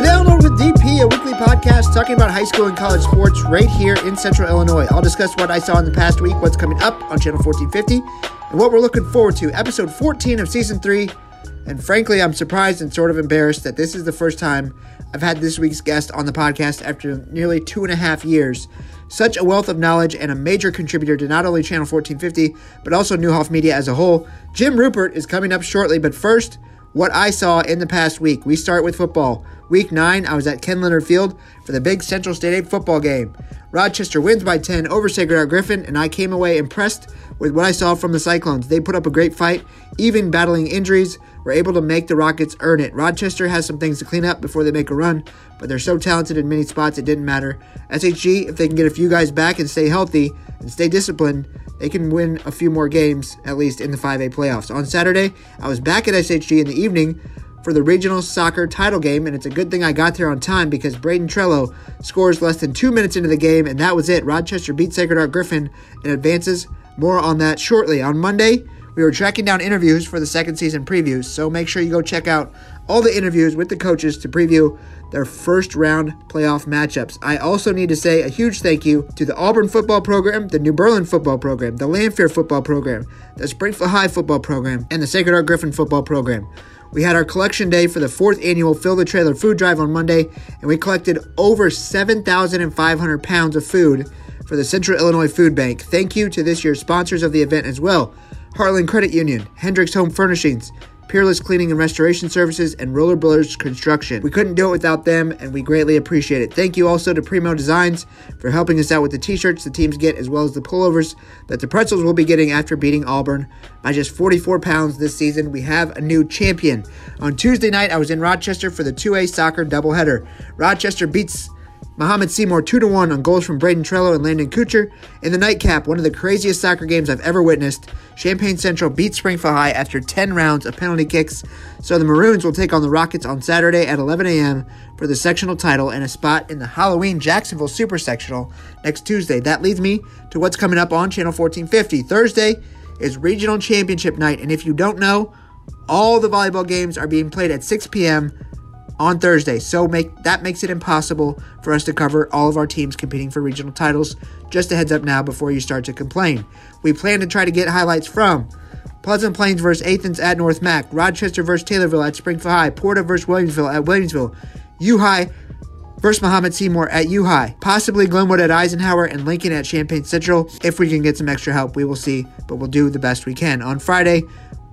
Download with DP, a weekly podcast talking about high school and college sports right here in Central Illinois. I'll discuss what I saw in the past week, what's coming up on Channel 1450, and what we're looking forward to. Episode 14 of Season 3. And frankly, I'm surprised and sort of embarrassed that this is the first time I've had this week's guest on the podcast after nearly two and a half years. Such a wealth of knowledge and a major contributor to not only Channel 1450, but also Neuhoff Media as a whole. Jim Ruppert is coming up shortly, but first, what I saw in the past week. We start with football. Week 9, I was at Ken Leonard Field for the big Central State 8 football game. Rochester wins by 10 over Sacred Griffin, and I came away impressed with what I saw from the Cyclones. They put up a great fight, even battling injuries, were able to make the Rockets earn it. Rochester has some things to clean up before they make a run, but they're so talented in many spots it didn't matter. SHG, if they can get a few guys back and stay healthy and stay disciplined, they can win a few more games, at least in the 5A playoffs. On Saturday, I was back at SHG in the evening for the regional soccer title game, and it's a good thing I got there on time because Braden Trello scores less than two minutes into the game, and that was it. Rochester beat Sacred Heart Griffin and advances. More on that shortly. On Monday, we were tracking down interviews for the second season previews, so make sure you go check out all the interviews with the coaches to preview their first round playoff matchups. I also need to say a huge thank you to the Auburn football program, the New Berlin football program, the Lanphier football program, the Springfield High football program, and the Sacred Heart Griffin football program. We had our collection day for the fourth annual Fill the Trailer food drive on Monday, and we collected over 7,500 pounds of food for the Central Illinois Food Bank. Thank you to this year's sponsors of the event as well Heartland Credit Union, Hendricks Home Furnishings, Peerless Cleaning and Restoration Services, and Roller Brothers Construction. We couldn't do it without them, and we greatly appreciate it. Thank you also to Primo Designs for helping us out with the t shirts the teams get, as well as the pullovers that the Pretzels will be getting after beating Auburn by just 44 pounds this season. We have a new champion. On Tuesday night, I was in Rochester for the 2A soccer doubleheader. Rochester beats Mahomet-Seymour 2 1 on goals from Braden Trello and Landon Kucher. In the nightcap, one of the craziest soccer games I've ever witnessed, Champaign Central beat Springfield High after 10 rounds of penalty kicks. So the Maroons will take on the Rockets on Saturday at 11 a.m. for the sectional title and a spot in the Halloween Jacksonville Super Sectional next Tuesday. That leads me to what's coming up on Channel 1450. Thursday is Regional Championship Night, and if you don't know, all the volleyball games are being played at 6 p.m on Thursday. So make that makes it impossible for us to cover all of our teams competing for regional titles. Just a heads up now before you start to complain. We plan to try to get highlights from Pleasant Plains versus Athens at North Mac, Rochester versus Taylorville at Springfield High, Porta versus Williamsville at Williamsville, U High versus Mahomet-Seymour at U High, possibly Glenwood at Eisenhower, and Lincoln at Champaign Central. If we can get some extra help, we will see, but we'll do the best we can. On Friday,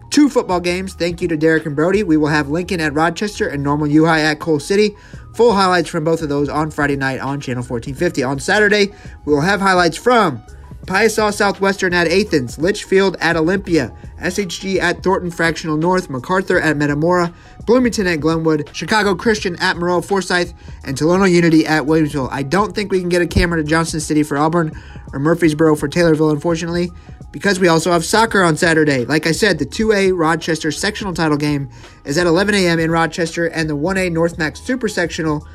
two football games. Thank you to Derek and Brody. We will have Lincoln at Rochester and Normal U High at Coal City. Full highlights from both of those on Friday night on Channel 1450. On Saturday, we will have highlights from Piasa Southwestern at Athens, Litchfield at Olympia, SHG at Thornton Fractional North, MacArthur at Metamora, Bloomington at Glenwood, Chicago Christian at Maroa-Forsyth, and Tolono Unity at Williamsville. I don't think we can get a camera to Johnson City for Auburn or Murphysboro for Taylorville, unfortunately because we also have soccer on Saturday. Like I said, the 2A Rochester sectional title game is at 11 a.m. in Rochester, and the 1A North Mac Super Sectional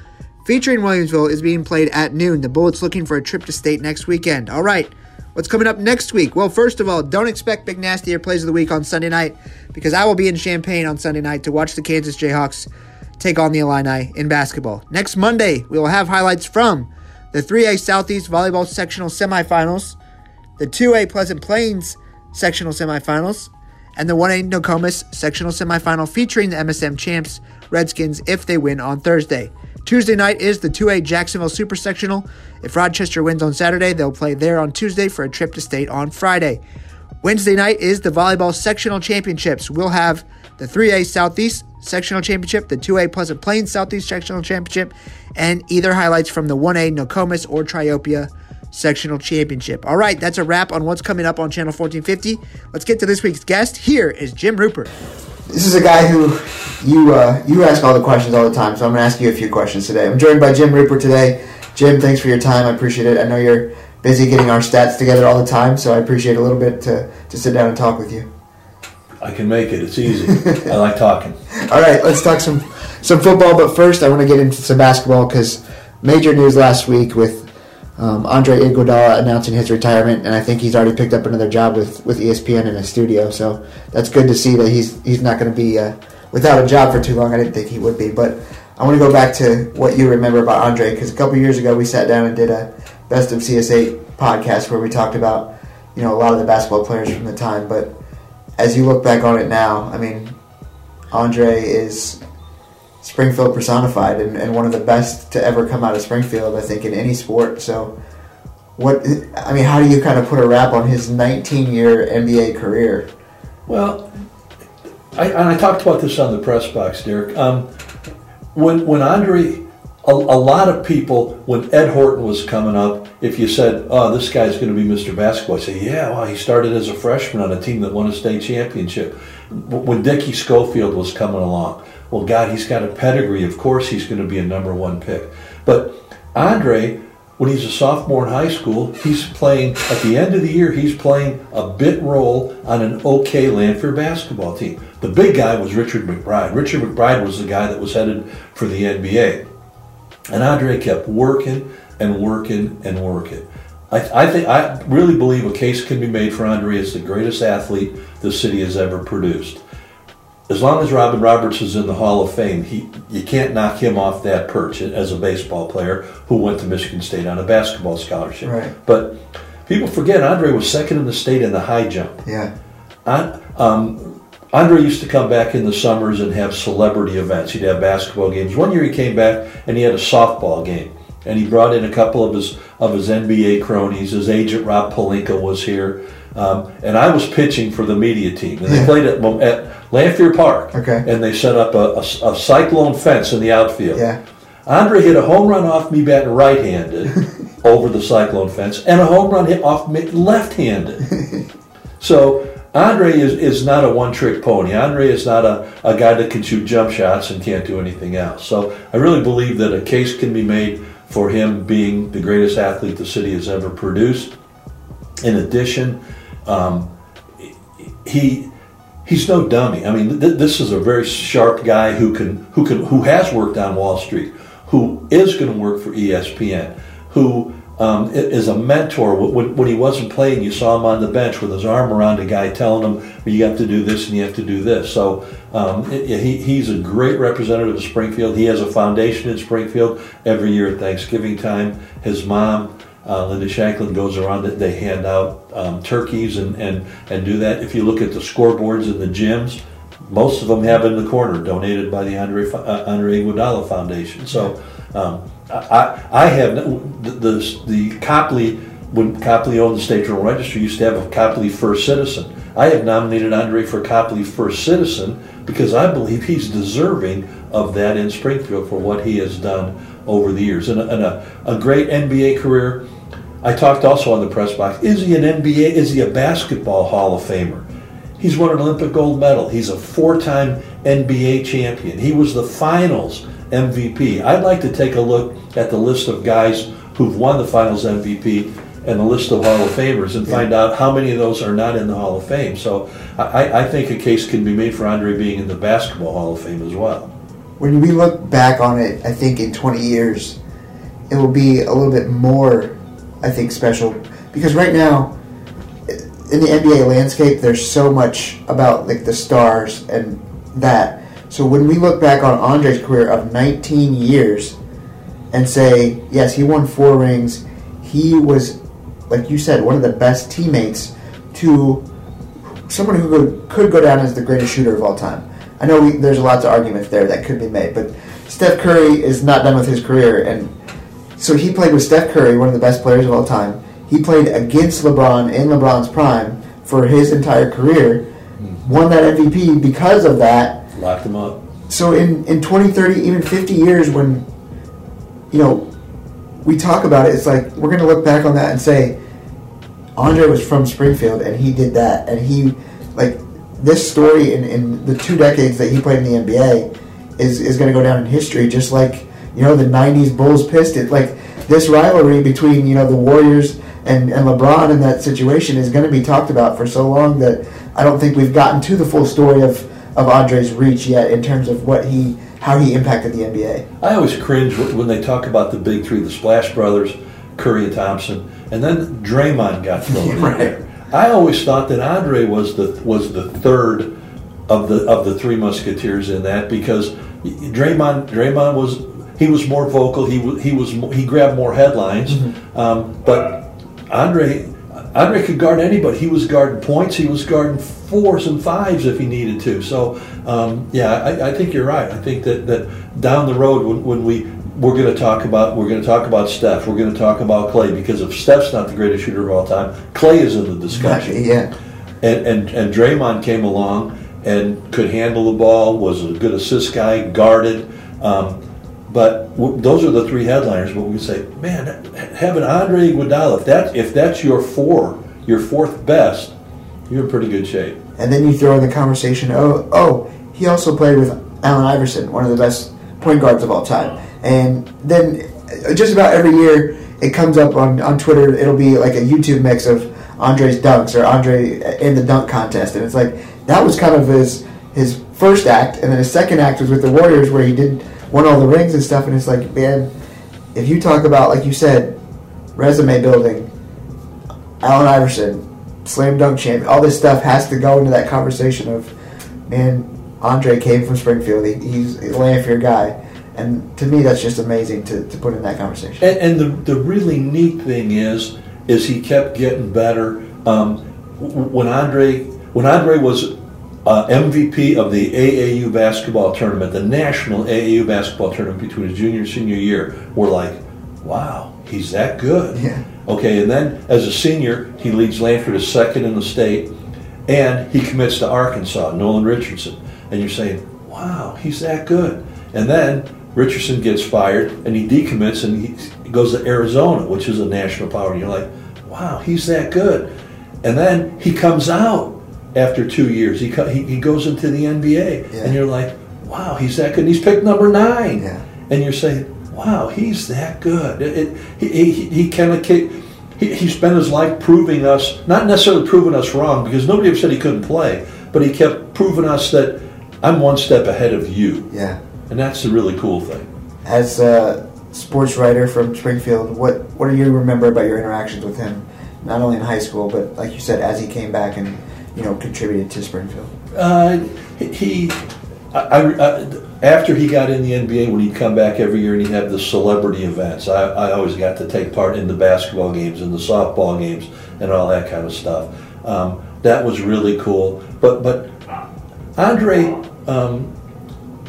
featuring Williamsville is being played at noon. The Bullets looking for a trip to state next weekend. All right. What's coming up next week? Well, first of all, don't expect Big Nasty or Plays of the Week on Sunday night because I will be in Champaign on Sunday night to watch the Kansas Jayhawks take on the Illini in basketball. Next Monday, we will have highlights from the 3A Southeast Volleyball Sectional Semifinals, the 2A Pleasant Plains sectional semifinals, and the 1A Nokomis sectional semifinal featuring the MSM champs Redskins if they win on Thursday. Tuesday night is the 2A Jacksonville Super Sectional. If Rochester wins on Saturday, they'll play there on Tuesday for a trip to state on Friday. Wednesday night is the Volleyball Sectional Championships. We'll have the 3A Southeast Sectional Championship, the 2A Pleasant Plains Southeast Sectional Championship, and either highlights from the 1A Nokomis or Triopia sectional championship. All right, that's a wrap on what's coming up on Channel 1450. Let's get to this week's guest. Here is Jim Ruppert. This is a guy who you uh, you ask all the questions all the time, so I'm going to ask you a few questions today. I'm joined by Jim Ruppert today. Jim, thanks for your time. I appreciate it. I know you're busy getting our stats together all the time, so I appreciate a little bit to, to sit down and talk with you. I can make it. It's easy. I like talking. All right, let's talk some some football. But first, I want to get into some basketball because major news last week with um, Andre Iguodala announcing his retirement, and I think he's already picked up another job with, with ESPN in a studio. So that's good to see that he's he's not going to be uh, without a job for too long. I didn't think he would be, but I want to go back to what you remember about Andre because a couple years ago we sat down and did a best of CS8 podcast where we talked about you know a lot of the basketball players from the time. But as you look back on it now, I mean, Andre is Springfield personified and, and one of the best to ever come out of Springfield, I think, in any sport. So, what I mean, how do you kind of put a wrap on his 19 year NBA career? Well, I, and I talked about this on the press box, Derek. Um, when when Andre, a, a, lot of people, when Ed Horton was coming up, if you said, "Oh, this guy's going to be Mr. Basketball," I say, "Yeah, well, he started as a freshman on a team that won a state championship." When Dickie Schofield was coming along, well, God, he's got a pedigree. Of course, he's going to be a number one pick. But Andre when he's a sophomore in high school, he's playing, at the end of the year, he's playing a bit role on an okay Lanphier basketball team. The big guy was Richard McBride. Richard McBride was the guy that was headed for the NBA. And Andre kept working and working and working. I, I think I really believe a case can be made for Andre as the greatest athlete the city has ever produced as long as Robin Roberts is in the Hall of Fame, he you can't knock him off that perch as a baseball player who went to Michigan State on a basketball scholarship. Right. But people forget Andre was second in the state in the high jump. Yeah. um, Andre used to come back in the summers and have celebrity events. He'd have basketball games. One year he came back and he had a softball game, and he brought in a couple of his of his NBA cronies. His agent Rob Pelinka was here. Um, and I was pitching for the media team, and they yeah. played at, at Lanphier Park. Okay. And they set up a, a, a, cyclone fence in the outfield. Yeah. Andre hit a home run off me batting right-handed over the cyclone fence, and a home run hit off me left-handed. so Andre is, is not a one-trick pony. Andre is not a, a guy that can shoot jump shots and can't do anything else. So I really believe that a case can be made for him being the greatest athlete the city has ever produced. In addition, um, he he's no dummy. I mean, th- this is a very sharp guy who can who can who has worked on Wall Street, who is going to work for ESPN, who um, is a mentor. When, when, he wasn't playing, you saw him on the bench with his arm around a guy, telling him, "You have to do this and you have to do this." So um, he, he's a great representative of Springfield. He has a foundation in Springfield every year at Thanksgiving time. His mom uh, Linda Shanklin goes around that they hand out um, turkeys and, and, and do that. If you look at the scoreboards in the gyms, most of them have in the corner donated by the Andre, uh, Andre Iguodala Foundation. So um, I, I have the, the, the Copley, when Copley owned the State Journal Register, used to have a Copley First Citizen. I have nominated Andre for Copley First Citizen because I believe he's deserving of that in Springfield for what he has done over the years. And a, and a, a great NBA career. I talked also on the press box. Is he an NBA? Is he a basketball Hall of Famer? He's won an Olympic gold medal. He's a four-time NBA champion. He was the Finals MVP. I'd like to take a look at the list of guys who've won the Finals MVP and the list of Hall of Famers and find out how many of those are not in the Hall of Fame. So I, I think a case can be made for Andre being in the Basketball Hall of Fame as well when we look back on it, I think in 20 years, it will be a little bit more, I think, special. Because right now, in the NBA landscape, there's so much about like the stars and that. So when we look back on Andre's career of 19 years and say, yes, he won four rings, he was, like you said, one of the best teammates to someone who could go down as the greatest shooter of all time. I know we, there's lots of arguments there that could be made, but Steph Curry is not done with his career, and so he played with Steph Curry, one of the best players of all time. He played against LeBron in LeBron's prime for his entire career, mm-hmm. won that MVP because of that. Locked him up. So in, in 20, 30, even 50 years, when, you know, we talk about it, it's like we're going to look back on that and say, Andre was from Springfield and he did that. And he, like, this story in, in the two decades that he played in the NBA is, is going to go down in history, just like you know the '90s Bulls Pistons. Like this rivalry between you know the Warriors and, and LeBron in that situation is going to be talked about for so long that I don't think we've gotten to the full story of of Andre's reach yet in terms of what he how he impacted the NBA. I always cringe when they talk about the big three, the Splash Brothers, Curry and Thompson, and then Draymond got thrown right. in there. I always thought that Andre was the was the third of the of the three musketeers in that because Draymond Draymond was he was more vocal. He he was he grabbed more headlines, um, but Andre Andre could guard anybody. He was guarding points. He was guarding fours and fives if he needed to. So um, yeah, I, I think you're right. I think that that down the road when, when we we're going to talk about we're going to talk about Steph. We're going to talk about Clay because if Steph's not the greatest shooter of all time, Clay is in the discussion Yeah. and, and and Draymond came along and could handle the ball, was a good assist guy, guarded. Um, but w- those are the three headliners. But we say, man, having Andre Iguodala, if that if that's your four, your fourth best, you're in pretty good shape. And then you throw in the conversation, oh, oh, he also played with Allen Iverson, one of the best point guards of all time. And then uh, just about every year, it comes up on, on Twitter, it'll be like a YouTube mix of Andre's dunks or Andre in the dunk contest. And it's like, that was kind of his, his first act. And then his second act was with the Warriors where he did won all the rings and stuff. And it's like, man, if you talk about, like you said, resume building, Allen Iverson, slam dunk champion. All this stuff has to go into that conversation of, man, Andre came from Springfield. He, he's a Lanphier guy. And to me, that's just amazing to, to put in that conversation. And, and the, the really neat thing is, is he kept getting better. Um, when Andre when Andre was uh, MVP of the AAU basketball tournament, the national AAU basketball tournament between his junior and senior year, we're like, wow, he's that good. Yeah. Okay, and then as a senior, he leads Lanphier to second in the state, and he commits to Arkansas, Nolan Richardson. And you're saying, wow, he's that good. And then Richardson gets fired, and he decommits, and he goes to Arizona, which is a national power. And you're like, wow, he's that good. And then he comes out after two years. He, co- he, he goes into the NBA, Yeah. and you're like, wow, he's that good. And he's picked number nine. Yeah. And you're saying, wow, he's that good. It, it, he he, he kind of he, he spent his life proving us, not necessarily proving us wrong, because nobody ever said he couldn't play, but he kept proving us that I'm one step ahead of you. Yeah. And that's the really cool thing. As a sports writer from Springfield, what, what do you remember about your interactions with him? Not only in high school, but like you said, as he came back and, you know, contributed to Springfield. Uh, he, I, I, I- after he got in the NBA, when he'd come back every year and he'd have the celebrity events, I, I always got to take part in the basketball games and the softball games and all that kind of stuff. Um, that was really cool. But but Andre um,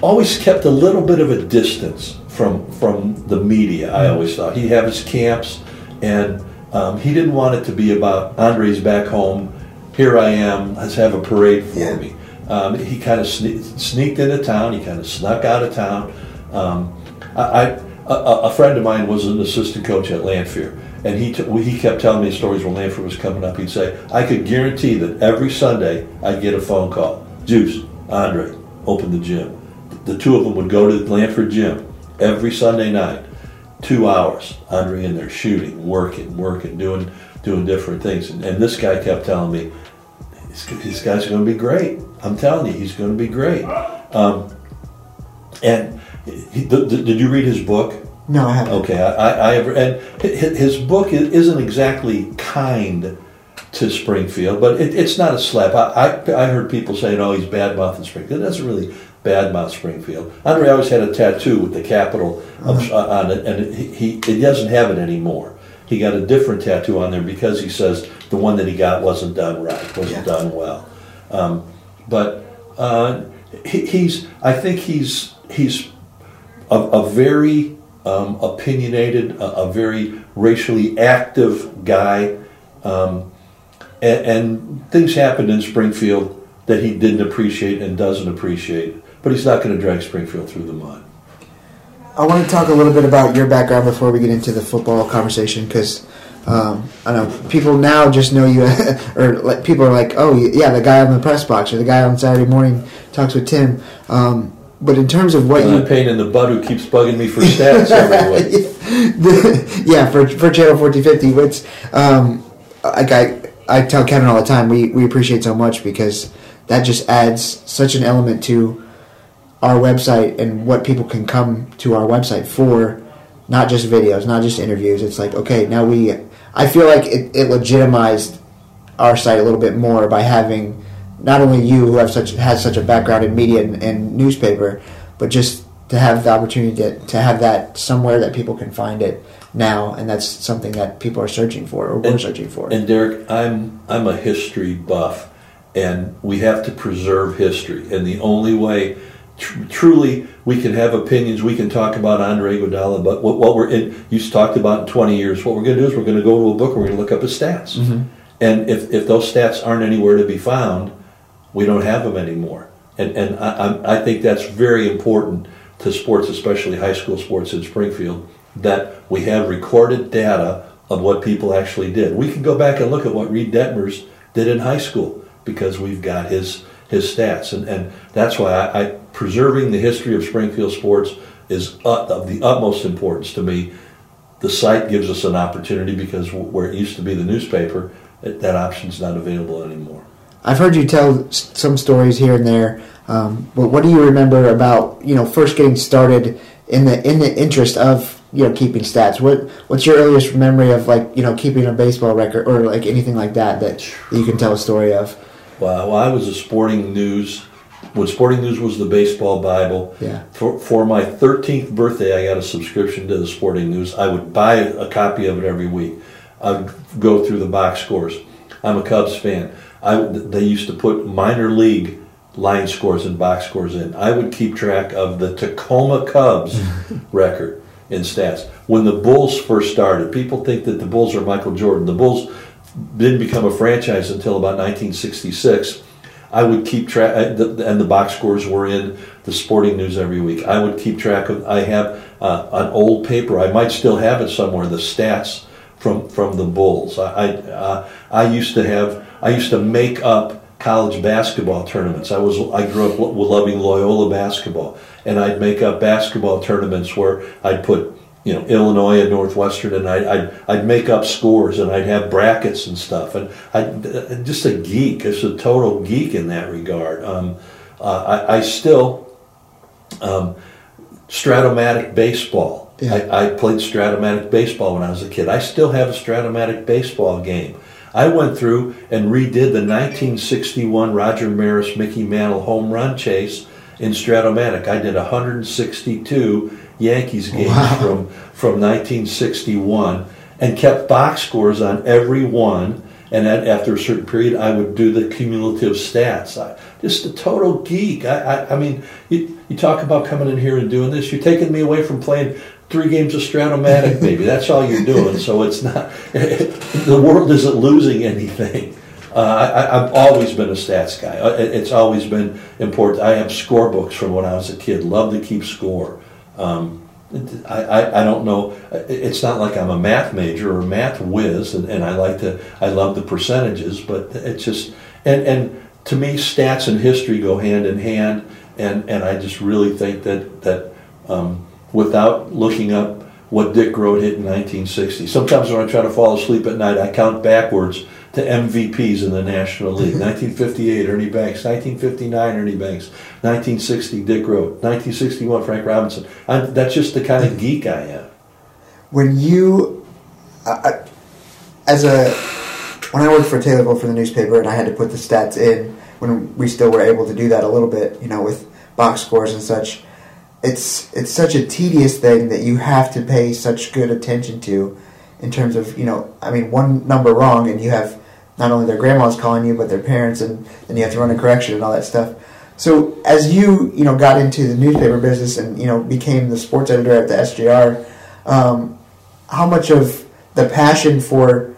always kept a little bit of a distance from from the media. I always thought he'd have his camps, and um, he didn't want it to be about Andre's back home. Here I am. Let's have a parade for Yeah. me. Um, he kind of sne- sneaked into town. He kind of snuck out of town. Um, I, I a, a friend of mine was an assistant coach at Lanphier, and he t- he kept telling me stories when Lanphier was coming up. He'd say, "I could guarantee that every Sunday I'd get a phone call. Juice, Andre, open the gym." The two of them would go to the Lanphier gym every Sunday night, two hours. Andre in there shooting, working, working, doing doing different things. And, and this guy kept telling me, this, guy's going to be great. I'm telling you, he's going to be great. Um, and he, th- th- did you read his book? No, I haven't. Okay, I, I, have, and hi- hi- his book isn't exactly kind to Springfield, but it, it's not a slap. I, I, I heard people saying, "Oh, he's bad mouthing Springfield." It doesn't really bad mouth Springfield. Andre always had a tattoo with the capital of, uh, on it, and he, he he doesn't have it anymore. He got a different tattoo on there because he says the one that he got wasn't done right, wasn't Yeah. done well. Um, but uh, he, he's, I think he's he's a, a very um, opinionated, a, a very racially active guy, um, and, and things happened in Springfield that he didn't appreciate and doesn't appreciate. But he's not going to drag Springfield through the mud. I want to talk a little bit about your background before we get into the football conversation because um, I don't know people now just know you, or like, people are like, oh yeah, the guy on the press box or the guy on Saturday morning talks with Tim. Um, but in terms of what you I'm pain in the butt who keeps bugging me for stats every week. The- yeah, for for channel fourteen fifty, which um, like I I tell Kevin all the time, we we appreciate so much because that just adds such an element to our website and what people can come to our website for, not just videos, not just interviews. It's like okay, now we. I feel like it, it legitimized our site a little bit more by having not only you who have such has such a background in media and, and newspaper, but just to have the opportunity to, to have that somewhere that people can find it now, and that's something that people are searching for or we're And- searching for. And Derek, I'm I'm a history buff, and we have to preserve history. And the only way, tr- truly, we can have opinions. We can talk about Andre Iguodala, but what, what we're in, you talked about in 20 years. What we're going to do is we're going to go to a book. and We're going to look up his stats, mm-hmm. and if if those stats aren't anywhere to be found, we don't have them anymore. And and I I I think that's very important to sports, especially high school sports in Springfield, that we have recorded data of what people actually did. We can go back and look at what Reid Detmers did in high school because we've got his his stats, and and that's why I, I preserving the history of Springfield sports is of the utmost importance to me. The site gives us an opportunity because where it used to be the newspaper, that that option's not available anymore. I've heard you tell some stories here and there, um, but what do you remember about you know first getting started in the in the interest of you know keeping stats? What what's your earliest memory of like you know keeping a baseball record or like anything like that that, that you can tell a story of? Well, well, I was a sporting news when Sporting News was the baseball Bible. Yeah. For for my 13th birthday, I got a subscription to the Sporting News. I would buy a copy of it every week. I'd go through the box scores. I'm a Cubs fan. I they used to put minor league line scores and box scores in. I would keep track of the Tacoma Cubs record in stats. When the Bulls first started, people think that the Bulls are Michael Jordan. The Bulls didn't become a franchise until about 1966. I would keep track, and the box scores were in the Sporting News every week. I would keep track of. I have uh, an old paper. I might still have it somewhere. The stats from from the Bulls. I I, uh, I used to have. I used to make up college basketball tournaments. I was I grew up lo- loving Loyola basketball, and I'd make up basketball tournaments where I'd put you know Illinois and Northwestern, and I'd I'd, I'd make up scores, and I'd have brackets and stuff, and I just a geek, just a total geek in that regard. Um, uh, I, I still um, Strat-O-Matic baseball. Yeah. I, I played Strat-O-Matic baseball when I was a kid. I still have a Strat-O-Matic baseball game. I went through and redid the 1961 Roger Maris Mickey Mantle home run chase in Strat-O-Matic. I did 162 Yankees games Wow. from from 1961 and kept box scores on every one. And then after a certain period, I would do the cumulative stats. I, just a total geek. I, I, I mean, you, you talk about coming in here and doing this. You're taking me away from playing three games of Strat-O-Matic, maybe. That's all you're doing. So it's not, the world isn't losing anything. Uh, I, I've always been a stats guy. Uh, It's always been important. I have score books from when I was a kid. Love to keep score. Um, I, I, I don't know. It's not like I'm a math major or math whiz, and, and I like to. I love the percentages, but it's just and and to me, stats and history go hand in hand, and and I just really think that that um, without looking up what Dick Groat hit in 1960. Sometimes when I try to fall asleep at night, I count backwards to MVPs in the National League. 1958, Ernie Banks. 1959, Ernie Banks. 1960, Dick Groat. 1961, Frank Robinson. I'm, that's just the kind of geek I am. when you as a when I worked for Taylorville for the newspaper and I had to put the stats in when we still were able to do that a little bit, you know, with box scores and such. It's it's such a tedious thing that you have to pay such good attention to in terms of, you know, I mean, one number wrong and you have not only their grandmas calling you but their parents and then you have to run a correction and all that stuff. So as you, you know, got into the newspaper business and, you know, became the sports editor at the SJR, um, how much of the passion for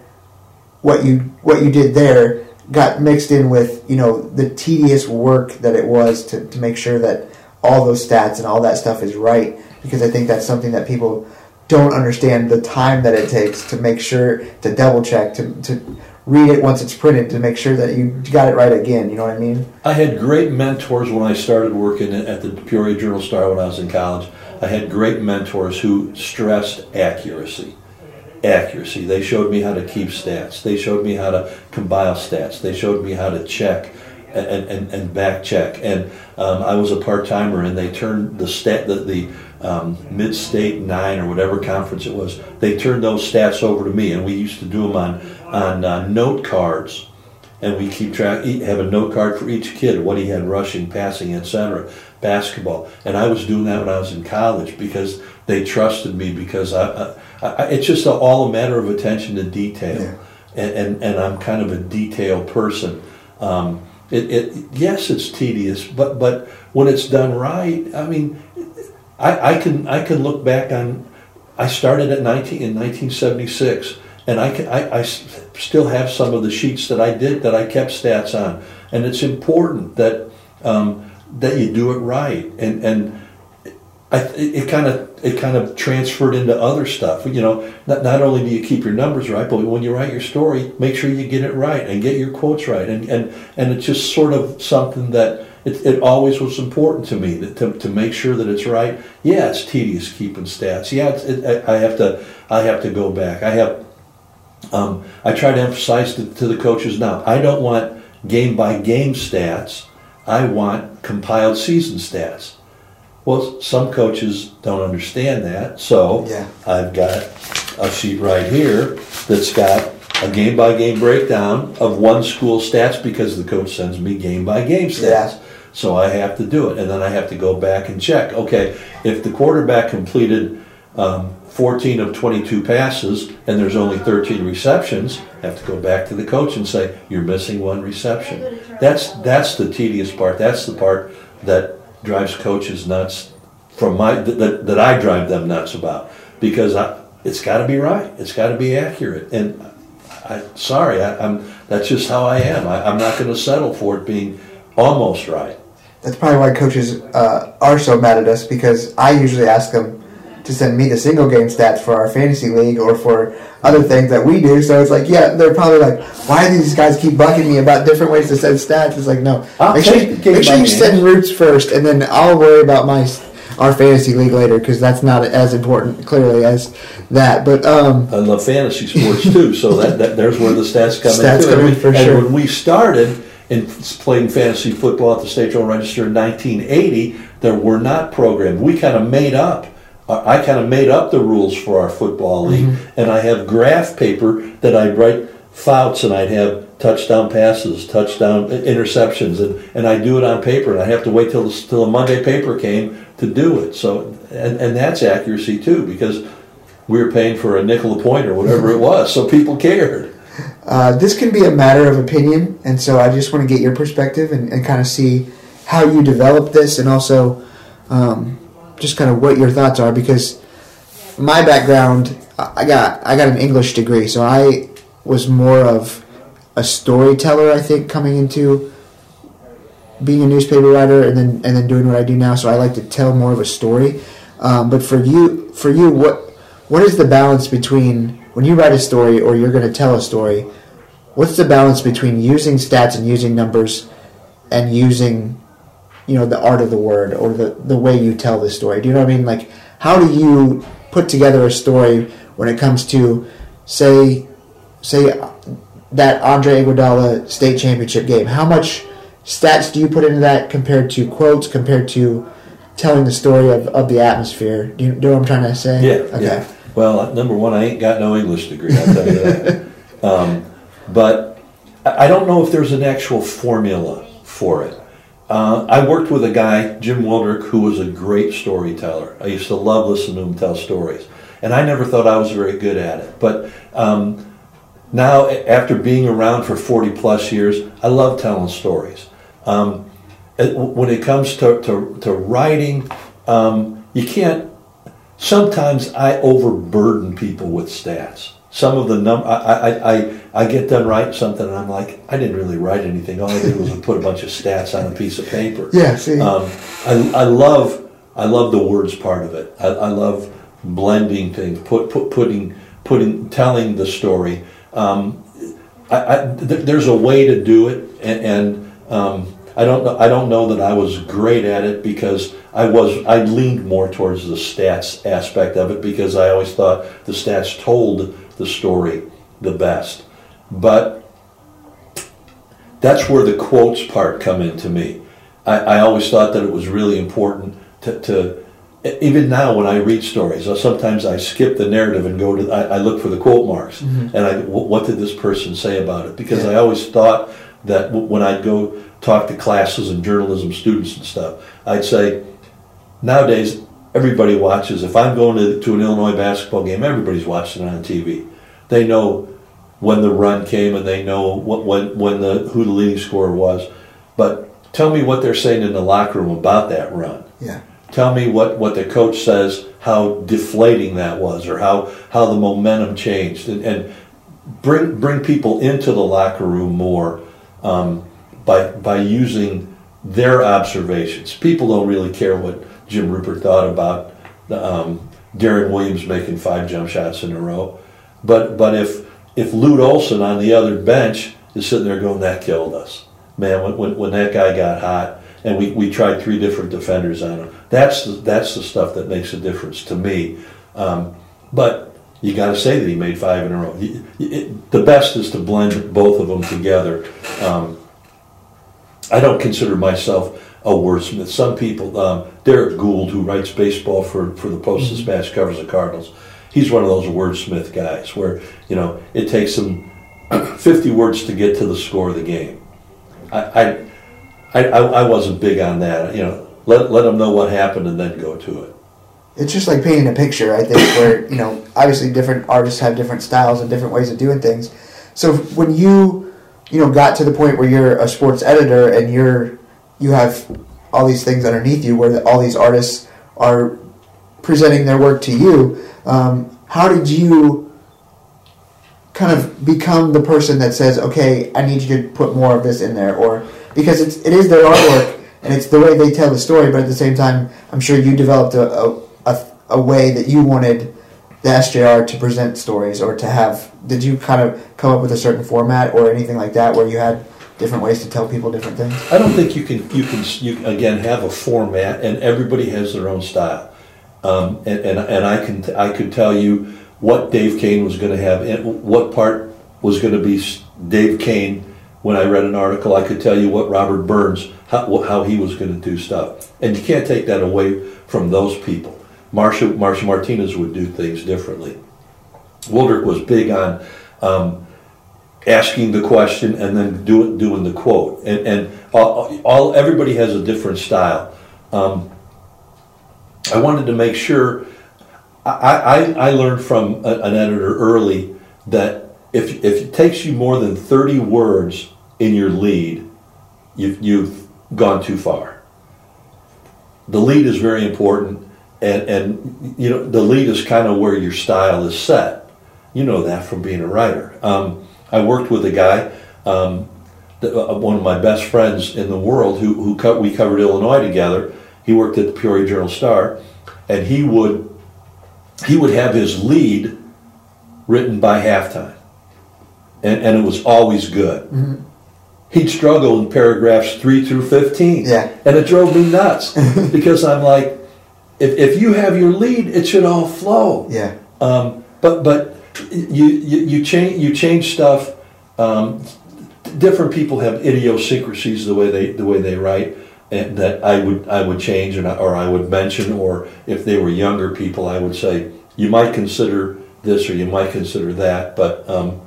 what you what you did there got mixed in with you know the tedious work that it was to, to make sure that all those stats and all that stuff is right because I think that's something that people don't understand the time that it takes to make sure to double check to, to read it once it's printed to make sure that you got it right again you know what I mean I had great mentors when I started working at the Peoria Journal Star when I was in college. I had great mentors who stressed accuracy. Accuracy. They showed me how to keep stats. They showed me how to compile stats. They showed me how to check and, and, and back check. And um, I was a part timer, and they turned the stat the, the um, mid state nine or whatever conference it was. They turned those stats over to me, and we used to do them on on uh, note cards and we keep track, have a note card for each kid, what he had rushing, passing, etc. Basketball, and I was doing that when I was in college because they trusted me because I, I, I it's just a, all a matter of attention to detail, Yeah. and, and and I'm kind of a detail person. Um, it, it yes, it's tedious, but but when it's done right, I mean, I, I can I can look back on. I started at 19 in 1976, and I, I I still have some of the sheets that I did that I kept stats on, and it's important that um, that you do it right, and and I, it kind of it kind of transferred into other stuff. You know, not, not only do you keep your numbers right, but when you write your story, make sure you get it right and get your quotes right. And and, and it's just sort of something that it, it always was important to me to, to make sure that it's right. Yeah, it's tedious keeping stats. Yeah, it, I have to I have to go back. I have um, I try to emphasize to, to the coaches now. I don't want game by game stats. I want compiled season stats. Well, some coaches don't understand that, so Yeah. I've got a sheet right here that's got a game by game breakdown of one school stats because the coach sends me game by game stats. Yeah. So I have to do it, and then I have to go back and check. Okay, if the quarterback completed um, 14 of 22 passes and there's only 13 receptions, have to go back to the coach and say you're missing one reception. That's that's the tedious part. That's the part that drives coaches nuts. From my that, that, I drive them nuts about because I, it's got to be right. It's got to be accurate. And I sorry, I, I'm that's just how I am. I, I'm not going to settle for it being almost right. That's probably why coaches uh, are so mad at us because I usually ask them to send me the single game stats for our fantasy league or for other things that we do. So it's like, yeah, they're probably like, why do these guys keep bugging me about different ways to send stats? It's like, no, I'll make sure, you, make sure you send roots first, and then I'll worry about my our fantasy league later because that's not as important clearly as that. But um, I love fantasy sports too, so that, that there's where the stats come Stats in. too. come in for and sure. when we started and playing fantasy football at the State Journal Register in 1980, there were not programs. We kind of made up. I kind of made up the rules for our football league, Mm-hmm. and I have graph paper that I'd write fouts and I'd have touchdown passes, touchdown interceptions, and, and I do it on paper, and I have to wait till the, till the Monday paper came to do it. So, and, and that's accuracy too, because we were paying for a nickel a point or whatever it was, so people cared. Uh, this can be a matter of opinion, and so I just want to get your perspective and, and kind of see how you develop this, and also um, just kind of what your thoughts are. Because my background, I got I got an English degree, so I was more of a storyteller. I think coming into being a newspaper writer and then and then doing what I do now. So I like to tell more of a story. Um, but for you, for you, what what is the balance between when you write a story or you're going to tell a story? What's the balance between using stats and using numbers and using, you know, the art of the word or the the way you tell the story? Do you know what I mean? Like, how do you put together a story when it comes to, say, say that Andre Iguodala state championship game? How much stats do you put into that compared to quotes, compared to telling the story of, of the atmosphere? Do you know what I'm trying to say? Yeah, Okay. yeah. Well, number one, I ain't got no English degree. I'll tell you that. um, but I I don't know if there's an actual formula for it. Uh, I worked with a guy, Jim Wildrick, who was a great storyteller. I used to love listening to him tell stories, and I never thought I was very good at it. But um, now, after being around for 40 plus years, I love telling stories. Um, it- when it comes to, to, to writing, um, you can't sometimes I overburden people with stats. Some of the num I, I, I, I get done writing something and I'm like, I didn't really write anything. All I did was put a bunch of stats on a piece of paper. Yeah, see. Um, I, I love I love the words part of it. I, I love blending things, put, put putting putting telling the story. Um, I, I, th- there's a way to do it, and, and um, I don't know. I don't know that I was great at it because I was. I leaned more towards the stats aspect of it because I always thought the stats told the story the best. But that's where the quotes part come into me. I, I always thought that it was really important to, to even now when I read stories, uh, sometimes I skip the narrative and go to I, I look for the quote marks and I what did this person say about it because I always thought that when I'd go talk to classes and journalism students and stuff, I'd say, nowadays everybody watches. If I'm going to, to an Illinois basketball game, everybody's watching it on TV. They know when the run came and they know what, when when the who the leading scorer was. But tell me what they're saying in the locker room about that run. Yeah. Tell me what, what the coach says, how deflating that was, or how, how the momentum changed, and, and bring bring people into the locker room more um, by by using their observations. People don't really care what Jim Ruppert thought about um, Deron Williams making five jump shots in a row, but but if if Lute Olson on the other bench is sitting there going, that killed us, man. When, when, when that guy got hot, and we, we tried three different defenders on him. That's the, that's the stuff that makes a difference to me. Um, but you got to say that he made five in a row. It- the best is to blend both of them together. Um, I don't consider myself a wordsmith. Some people, um, Derrick Goold, who writes baseball for, for the Post Dispatch, covers the Cardinals. He's one of those wordsmith guys where you know it takes him 50 words to get to the score of the game. I, I I, I, I wasn't big on that. You know, let let them know what happened and then go to it. It's just like painting a picture, I think, where, you know, obviously different artists have different styles and different ways of doing things. So when you, you know, got to the point where you're a sports editor and you're, you have all these things underneath you where all these artists are presenting their work to you, um, how did you kind of become the person that says, okay, I need you to put more of this in there? Or, because it's, it is their artwork and it's the way they tell the story, but at the same time, I'm sure you developed a, a, a, a way that you wanted the SJR to present stories or to have. Did you kind of come up with a certain format or anything like that where you had different ways to tell people different things? I don't think you can you can you again have a format and everybody has their own style. Um, and, and and I can I could tell you what Dave Kane was going to have and what part was going to be Dave Kane. When I read an article, I could tell you what Robert Burns how, how he was going to do stuff, and you can't take that away from those people. Marsha Marsha Martinez would do things differently. Wildrick was big on um, asking the question and then do, doing the quote. And, and all, all everybody has a different style. Um, I wanted to make sure. I, I, I learned from a, an editor early that if, if it takes you more than 30 words in your lead, you've, you've gone too far. The lead is very important, and, and you know the lead is kind of where your style is set. You know that from being a writer. Um, I worked with a guy, um, th- uh, one of my best friends in the world, who, who co- we covered Illinois together. He worked at the Peoria Journal Star, and he would he would have his lead written by halftime, and, and it was always good. He'd struggle in paragraphs three through fifteen, Yeah. and it drove me nuts because I'm like, if, if you have your lead, it should all flow. Yeah. Um, but but you you, you change you change stuff. Um, different people have idiosyncrasies the way they the way they write, and that I would I would change and or I would mention, or if they were younger people, I would say you might consider this or you might consider that, but um,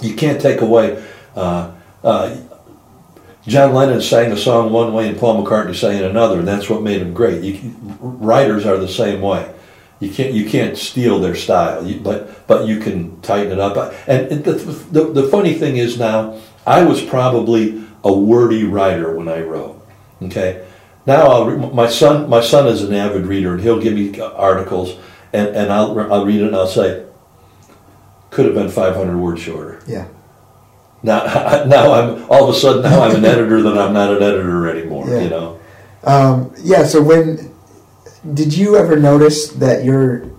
you can't take away. Uh, uh, John Lennon sang a song one way and Paul McCartney sang another, and that's what made him great. You, writers are the same way. You can't you can't steal their style, you, but but you can tighten it up. And the, the the funny thing is now, I was probably a wordy writer when I wrote. Okay, now I'll re- my son my son is an avid reader, and he'll give me articles, and and I'll I'll read it and I'll say, could have been 500 words shorter. Yeah. Now, now I'm all of a sudden now I'm an editor that I'm not an editor anymore. Yeah. You know, Um, yeah. So when did you ever notice that your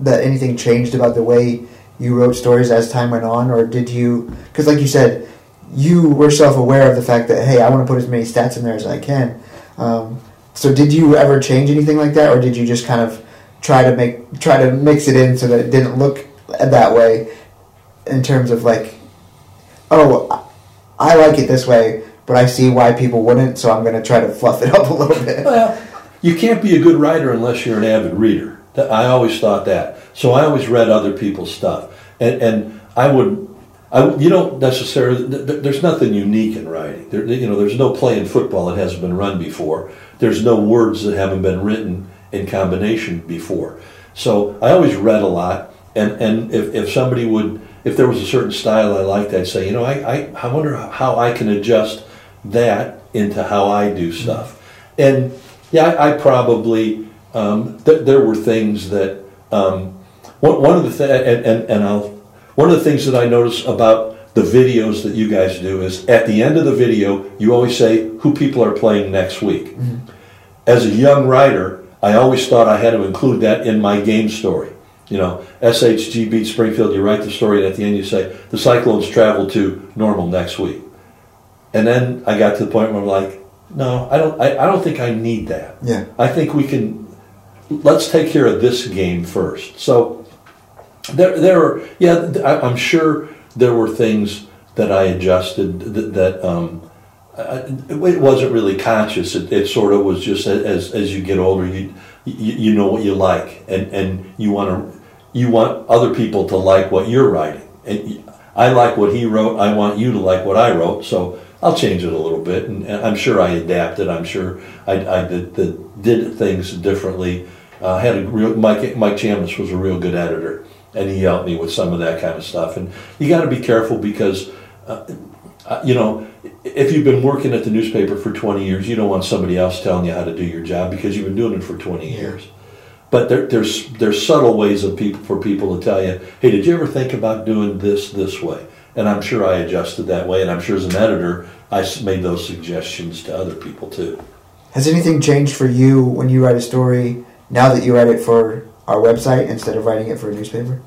that anything changed about the way you wrote stories as time went on, or did you? Because like you said, you were self-aware of the fact that hey, I want to put as many stats in there as I can. Um, so did you ever change anything like that, or did you just kind of try to make try to mix it in so that it didn't look that way in terms of like, oh, I like it this way, but I see why people wouldn't, so I'm going to try to fluff it up a little bit. well, you can't be a good writer unless you're an avid reader. I always thought that. So I always read other people's stuff, and and I would I, you don't necessarily. th- th- There's nothing unique in writing. There, you know, there's no play in football that hasn't been run before. There's no words that haven't been written in combination before. So I always read a lot, and and if, if somebody would, if there was a certain style I liked, I'd say, you know, I I, I wonder how I can adjust that into how I do stuff. And yeah, I, I probably um, th- there were things that um, one, one of the th- and, and, and I'll one of the things that I notice about the videos that you guys do is at the end of the video, you always say who people are playing next week. As a young writer, I always thought I had to include that in my game story. You know, SHG beat Springfield, you write the story, and at the end you say, the Cyclones travel to Normal next week. And then I got to the point where I'm like, no, I don't, I, I don't think I need that. Yeah. I think we can, let's take care of this game first. So there, there are, yeah, I, I'm sure there were things that I adjusted that, that um, I, it wasn't really conscious. It, it sort of was just as as you get older, you you, you know what you like, and and you want to you want other people to like what you're writing. And I like what he wrote. I want you to like what I wrote. So I'll change it a little bit, and, and I'm sure I adapted. I'm sure I, I did, did did things differently. Uh, had a real Mike Mike Chambliss was a real good editor, and he helped me with some of that kind of stuff. And you got to be careful because. Uh, uh, you know, if you've been working at the newspaper for 20 years, you don't want somebody else telling you how to do your job because you've been doing it for 20 years. But there, there's there's subtle ways of people for people to tell you, hey, did you ever think about doing this this way? And I'm sure I adjusted that way, and I'm sure as an editor, I made those suggestions to other people too. Has anything changed for you when you write a story now that you write it for our website instead of writing it for a newspaper?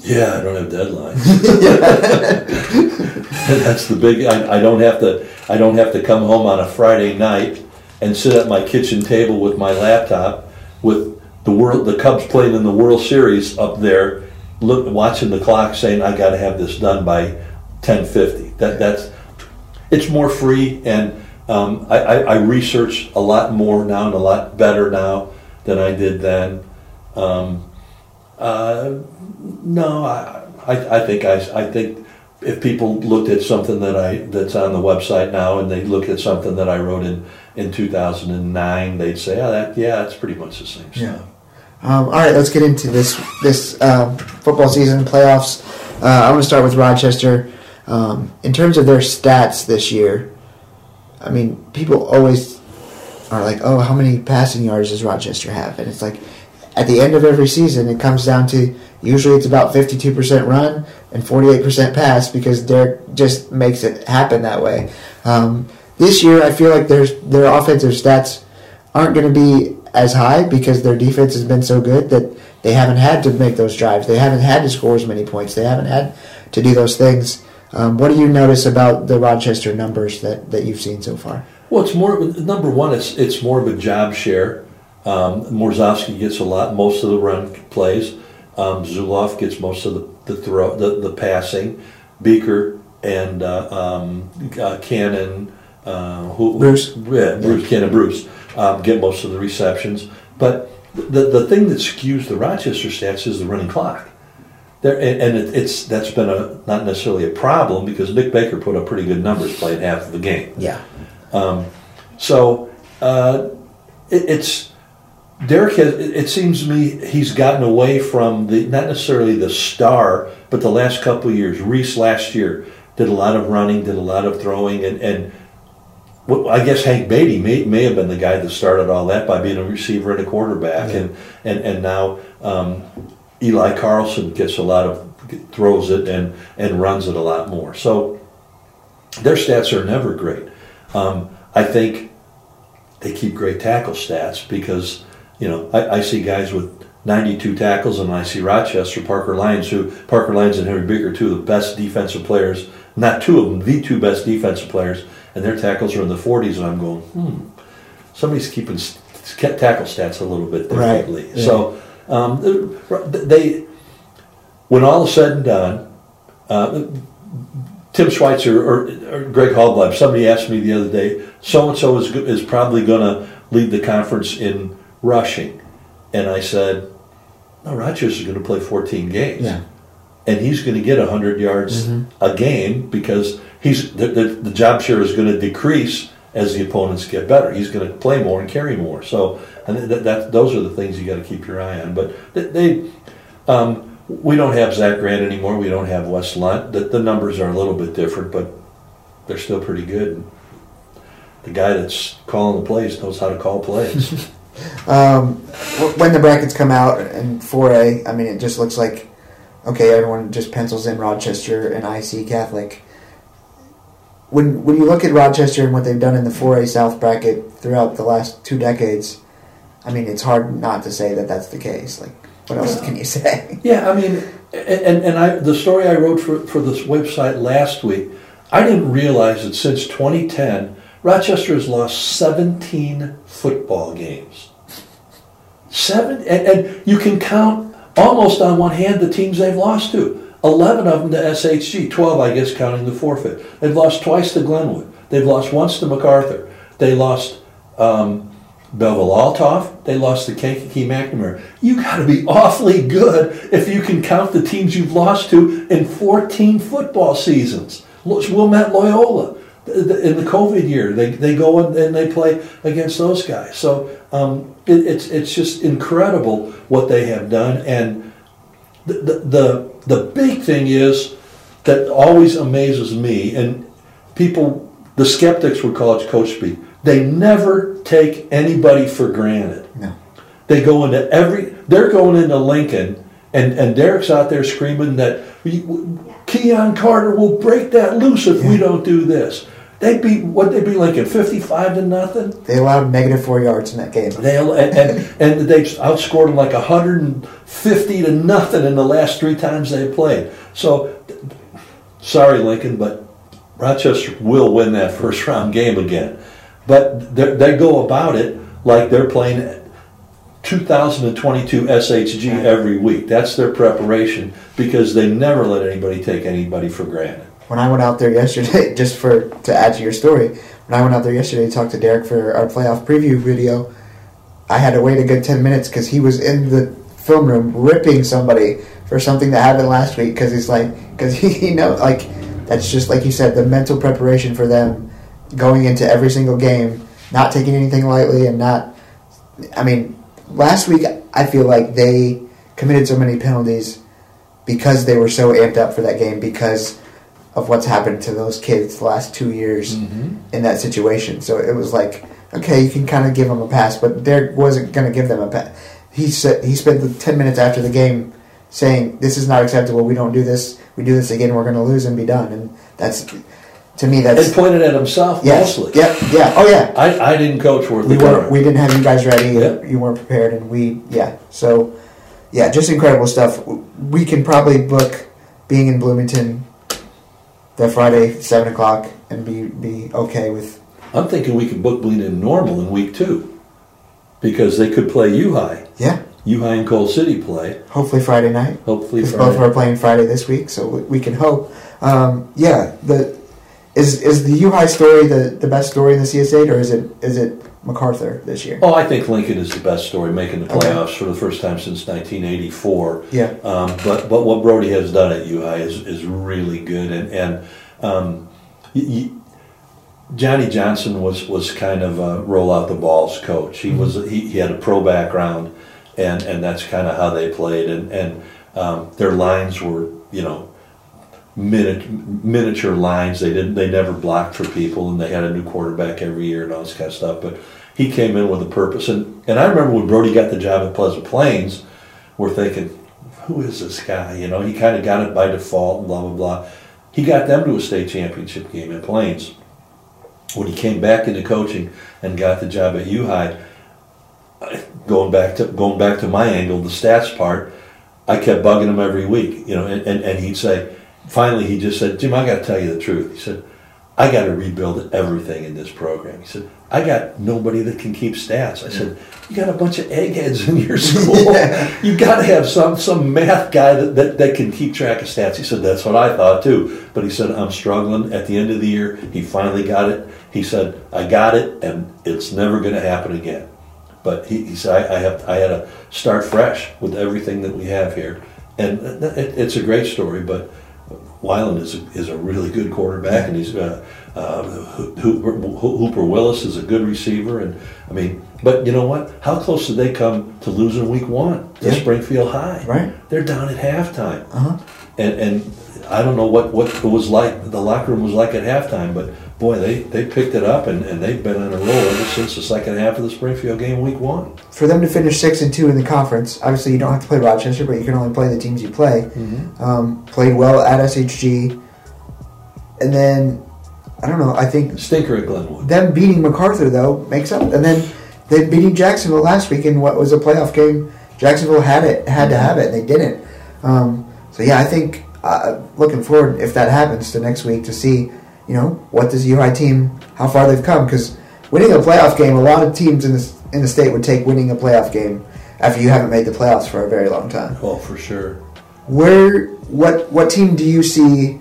Yeah, I don't have deadlines. That's the big. I, I don't have to. I don't have to come home on a Friday night and sit at my kitchen table with my laptop with the world, the Cubs playing in the World Series up there, look, watching the clock, saying I got to have this done by ten fifty. That that's. It's more free, and um, I, I, I research a lot more now and a lot better now than I did then. Um, uh, no, I, I, I think I, I think if people looked at something that I that's on the website now and they look at something that I wrote in in 2009, they'd say, "Oh, that yeah, it's pretty much the same Yeah. Stuff." Um, all right, let's get into this this um, football season playoffs. Uh, I'm going to start with Rochester. Um, in terms of their stats this year, I mean, people always are like, "Oh, how many passing yards does Rochester have?" And it's like, at the end of every season, it comes down to usually it's about 52% run and 48% pass because Derek just makes it happen that way. Um, this year, I feel like there's their offensive stats aren't going to be as high because their defense has been so good that they haven't had to make those drives. They haven't had to score as many points. They haven't had to do those things. Um, what do you notice about the Rochester numbers that, that you've seen so far? Well, it's more number one. It's it's more of a job share. Um, Morzowski gets a lot, most of the run plays. Um, Zuloff gets most of the the throw, the, the passing. Beaker and uh, um, uh, Cannon, uh, who, Bruce. yeah, Bruce Cannon, Bruce um, get most of the receptions. But the the thing that skews the Rochester stats is the running clock. There, and, and it, it's that's been a not necessarily a problem because Nick Baker put up pretty good numbers playing half of the game. Yeah. So uh, it, it's Derek has. It it seems to me he's gotten away from the not necessarily the star, but the last couple of years. Reese last year did a lot of running, did a lot of throwing, and and well, I guess Hank Beatty may, may have been the guy that started all that by being a receiver and a quarterback, and and and now um, Eli Carlson gets a lot of throws it and and runs it a lot more. So their stats are never great. Um, I think they keep great tackle stats because you know I, I see guys with 92 tackles and I see Rochester Parker Lyons who Parker Lyons and Henry Beaker two of the best defensive players not two of them the two best defensive players and their tackles are in the 40s and I'm going hmm somebody's keeping s- tackle stats a little bit Right, differently yeah. so um, they when all is said and done uh, Tim Schweitzer or, or Greg Hallblab, somebody asked me the other day, so and so is is probably going to lead the conference in rushing, and I said, no, Rogers is going to play 14 games. Yeah. And he's going to get 100 yards a game because he's the, the, the job share is going to decrease as the opponents get better. He's going to play more and carry more. So, and that, that those are the things you got to keep your eye on. But they, they um, we don't have Zach Grant anymore. We don't have Wes Lunt. The, the numbers are a little bit different, but they're still pretty good. The guy that's calling the plays knows how to call plays. Um, when the brackets come out in 4A, I mean, it just looks like, okay, everyone just pencils in Rochester and IC Catholic. When when you look at Rochester and what they've done in the 4A South bracket throughout the last two decades, I mean, it's hard not to say that that's the case. Like, what else can you say? Yeah, I mean, and, and I the story I wrote for, for this website last week, I didn't realize that since 2010, Rochester has lost 17 football games. Seven, and, and you can count almost on one hand the teams they've lost to. 11 of them to SHG, 12, I guess, counting the forfeit. They've lost twice to Glenwood. They've lost once to MacArthur. They lost um, Belleville Althoff. They lost to Kankakee McNamara. You got to be awfully good if you can count the teams you've lost to in 14 football seasons. Wilmette Loyola in the COVID year, they, they go and, and they play against those guys. So um, it, it's it's just incredible what they have done. And the, the the the big thing is that always amazes me, and people, the skeptics would call it coach speak. They never take anybody for granted. No. They go into every. They're going into Lincoln, and and Derek's out there screaming that Keon Carter will break that loose if we don't do this. They beat what they beat Lincoln fifty-five to nothing. They allowed negative four yards in that game. They and and, and they outscored them like hundred and fifty to nothing in the last three times they played. So, sorry Lincoln, but Rochester will win that first round game again. But they they go about it like they're playing 2022 SHG every week. That's their preparation because they never let anybody take anybody for granted. When I went out there yesterday, just for to add to your story, when I went out there yesterday to talk to Derek for our playoff preview video, I had to wait a good ten minutes because he was in the film room ripping somebody for something that happened last week because he's like because he, he know like that's just like you said the mental preparation for them going into every single game, not taking anything lightly and not. I mean, last week I feel like they committed so many penalties because they were so amped up for that game because of what's happened to those kids the last two years mm-hmm. in that situation. So it was like, okay, you can kind of give them a pass, but Derek wasn't going to give them a pass. He said he spent the ten minutes after the game saying, "This is not acceptable. We don't do this. We do this again. We're going to lose and be done." And that's to me that's And pointed at himself yes, mostly. yeah, yeah, oh yeah. I, I didn't coach worth We the weren't. We didn't have you guys ready. Yeah. You weren't prepared, and we yeah. So yeah, just incredible stuff. We can probably book being in Bloomington that Friday seven o'clock and be be okay with I'm thinking we could book Bleed in Normal in week two because they could play U High. yeah. U High and Coal City play. Hopefully Friday night. Hopefully Because Friday. both are playing Friday this week, so we, we can hope. Um, yeah, the is is the U High story the, the best story in the CS8, or is it is it MacArthur this year? Oh, I think Lincoln is the best story, making the Okay. playoffs for the first time since 1984. Yeah. Um, but but what Brody has done at UI is, is really good, and and um, y- Johnny Johnson was was kind of a roll out the balls coach. He was he, he had a pro background, and and that's kind of how they played, and and um, their lines were you know minute, miniature lines. They didn't. They never blocked for people, and they had a new quarterback every year and all this kind of stuff. But he came in with a purpose, and and I remember when Brody got the job at Pleasant Plains, we're thinking, who is this guy? You know, he kind of got it by default, blah blah blah. He got them to a state championship game at Plains. When he came back into coaching and got the job at U High, going back to going back to my angle, the stats part, I kept bugging him every week, you know, and, and, and he'd say, finally he just said, Jim, I got to tell you the truth. He said, I got to rebuild everything in this program. He said, I got nobody that can keep stats. I said, you got a bunch of eggheads in your school. You got to have some some math guy that, that, that can keep track of stats. He said, that's what I thought too. But he said, I'm struggling. At the end of the year, he finally got it. He said, I got it, and it's never going to happen again. But he, he said, I, I have I had to start fresh with everything that we have here, and uh, it, it's a great story, but Weiland is a, is a really good quarterback, and he's uh, uh, Hooper, Hooper Willis is a good receiver, and I mean, but you know what? How close did they come to losing Week One to Yeah. Springfield High? Right. They're down at halftime, Uh-huh. and and I don't know what what it was like. The locker room was like at halftime, but boy, they they picked it up, and, and they've been on a roll ever since the second half of the Springfield game, Week One. For them to finish six and two in the conference, obviously you don't have to play Rochester, but you can only play the teams you play. Mm-hmm. Um, played well at SHG, and then I don't know. I think Stinker at Glenwood. them beating MacArthur though makes up, and then they beating Jacksonville last week in what was a playoff game. Jacksonville had it, had to have it, and they didn't. Um, so yeah, I think uh, looking forward if that happens to next week to see, you know, what does UI team, how far they've come because winning a playoff game, a lot of teams in the in the state would take winning a playoff game after you haven't made the playoffs for a very long time. Oh, for sure. Where what what team do you see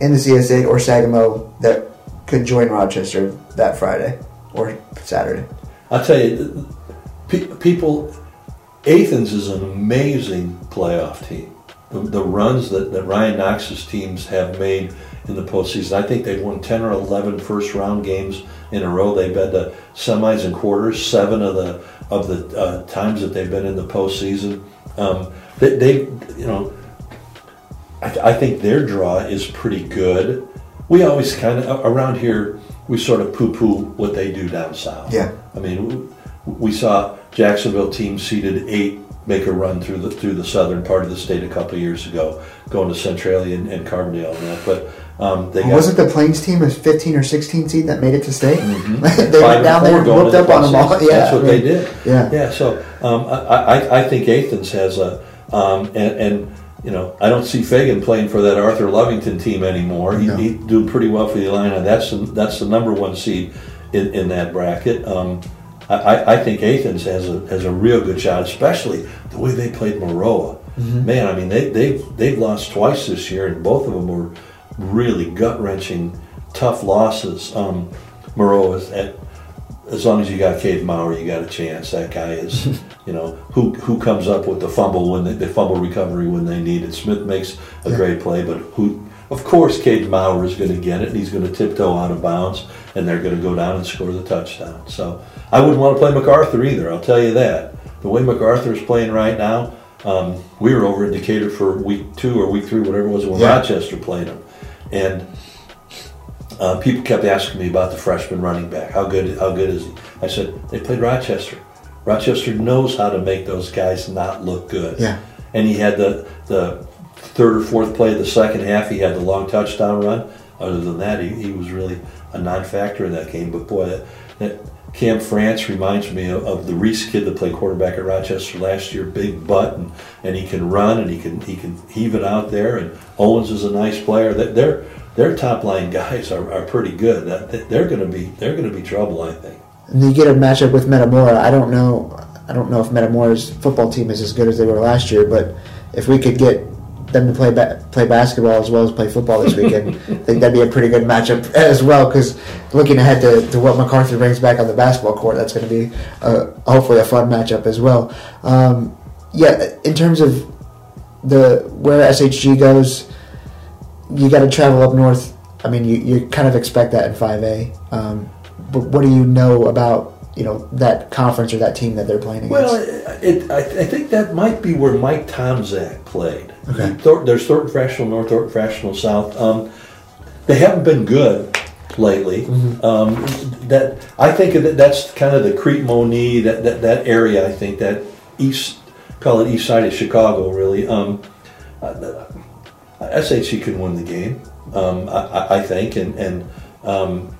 in the CS8 or Sangamo that could join Rochester that Friday or Saturday? I'll tell you, pe- people, Athens is an amazing playoff team. The, the runs that, that Ryan Knox's teams have made in the postseason, I think they've won 10 or 11 first round games in a row. They've been to semis and quarters, seven of the of the uh, times that they've been in the postseason. Um, they, they, you know, I, I think their draw is pretty good. We always kind of around here we sort of poo-poo what they do down south. Yeah. I mean, we saw Jacksonville team seeded eight make a run through the through the southern part of the state a couple of years ago, going to Centralia and, and Carbondale and that. But um, they got Wasn't the Plains team a 15 or 16 seed that made it to state? they Mm-hmm. went five down there and whooped up the on them all. Yeah, That's what they did. Yeah. Yeah, so um, I, I, I think Athens has a, um, and, and you know, I don't see Fagan playing for that Arthur Lovington team anymore. He, No. He's doing pretty well for the Illini. That's the, that's the number one seed in, in that bracket. Um, I, I- think Athens has a has a real good shot, especially the way they played Maroa. Mm-hmm. Man, I mean they they've they've lost twice this year, and both of them were really gut wrenching, tough losses. Um, is at as long as you got Cade Maurer, you got a chance. That guy is, you know, who who comes up with the fumble when they, the fumble recovery when they need it. Smith makes a Yeah. great play, but who, of course, Cade Maurer is going to get it, and he's going to tiptoe out of bounds, and they're going to go down and score the touchdown. So I wouldn't want to play MacArthur either. I'll tell you that. The way MacArthur is playing right now, um, we were over in Decatur for week two or week three, whatever it was, when Yeah. Rochester played them, and uh, people kept asking me about the freshman running back. How good? How good is he? I said they played Rochester. Rochester knows how to make those guys not look good. Yeah. And he had the the third or fourth play of the second half. He had the long touchdown run. Other than that, he, he was really a non-factor in that game. But boy, that, that Cam France reminds me of, of the Reese kid that played quarterback at Rochester last year. Big butt, and, and he can run and he can he can heave it out there. And Owens is a nice player. That their their top line guys are, are pretty good. That, they're going to be they're going to be trouble, I think. You get a matchup with Metamora. I don't know. I don't know if Metamora's football team is as good as they were last year, but if we could get them to play ba- play basketball as well as play football this weekend, I think that'd be a pretty good matchup as well. Because looking ahead to, to what MacArthur brings back on the basketball court, that's going to be uh, hopefully a fun matchup as well. Um, yeah, in terms of the where SHG goes, you got to travel up north. I mean, you, you kind of expect that in 5A. Um, but what do you know about you know that conference or that team that they're playing against? Well, it, I, I think that might be where Mike Tomczak played. Okay. Thor, there's Thornton Fractional North, Thornton Fractional South. Um, they haven't been good lately. Um, that I think that that's kind of the Crete-Monee, that, that that area. I think that east, call it east side of Chicago, really. Um, uh, SHG can win the game. Um, I, I- I think, and and um,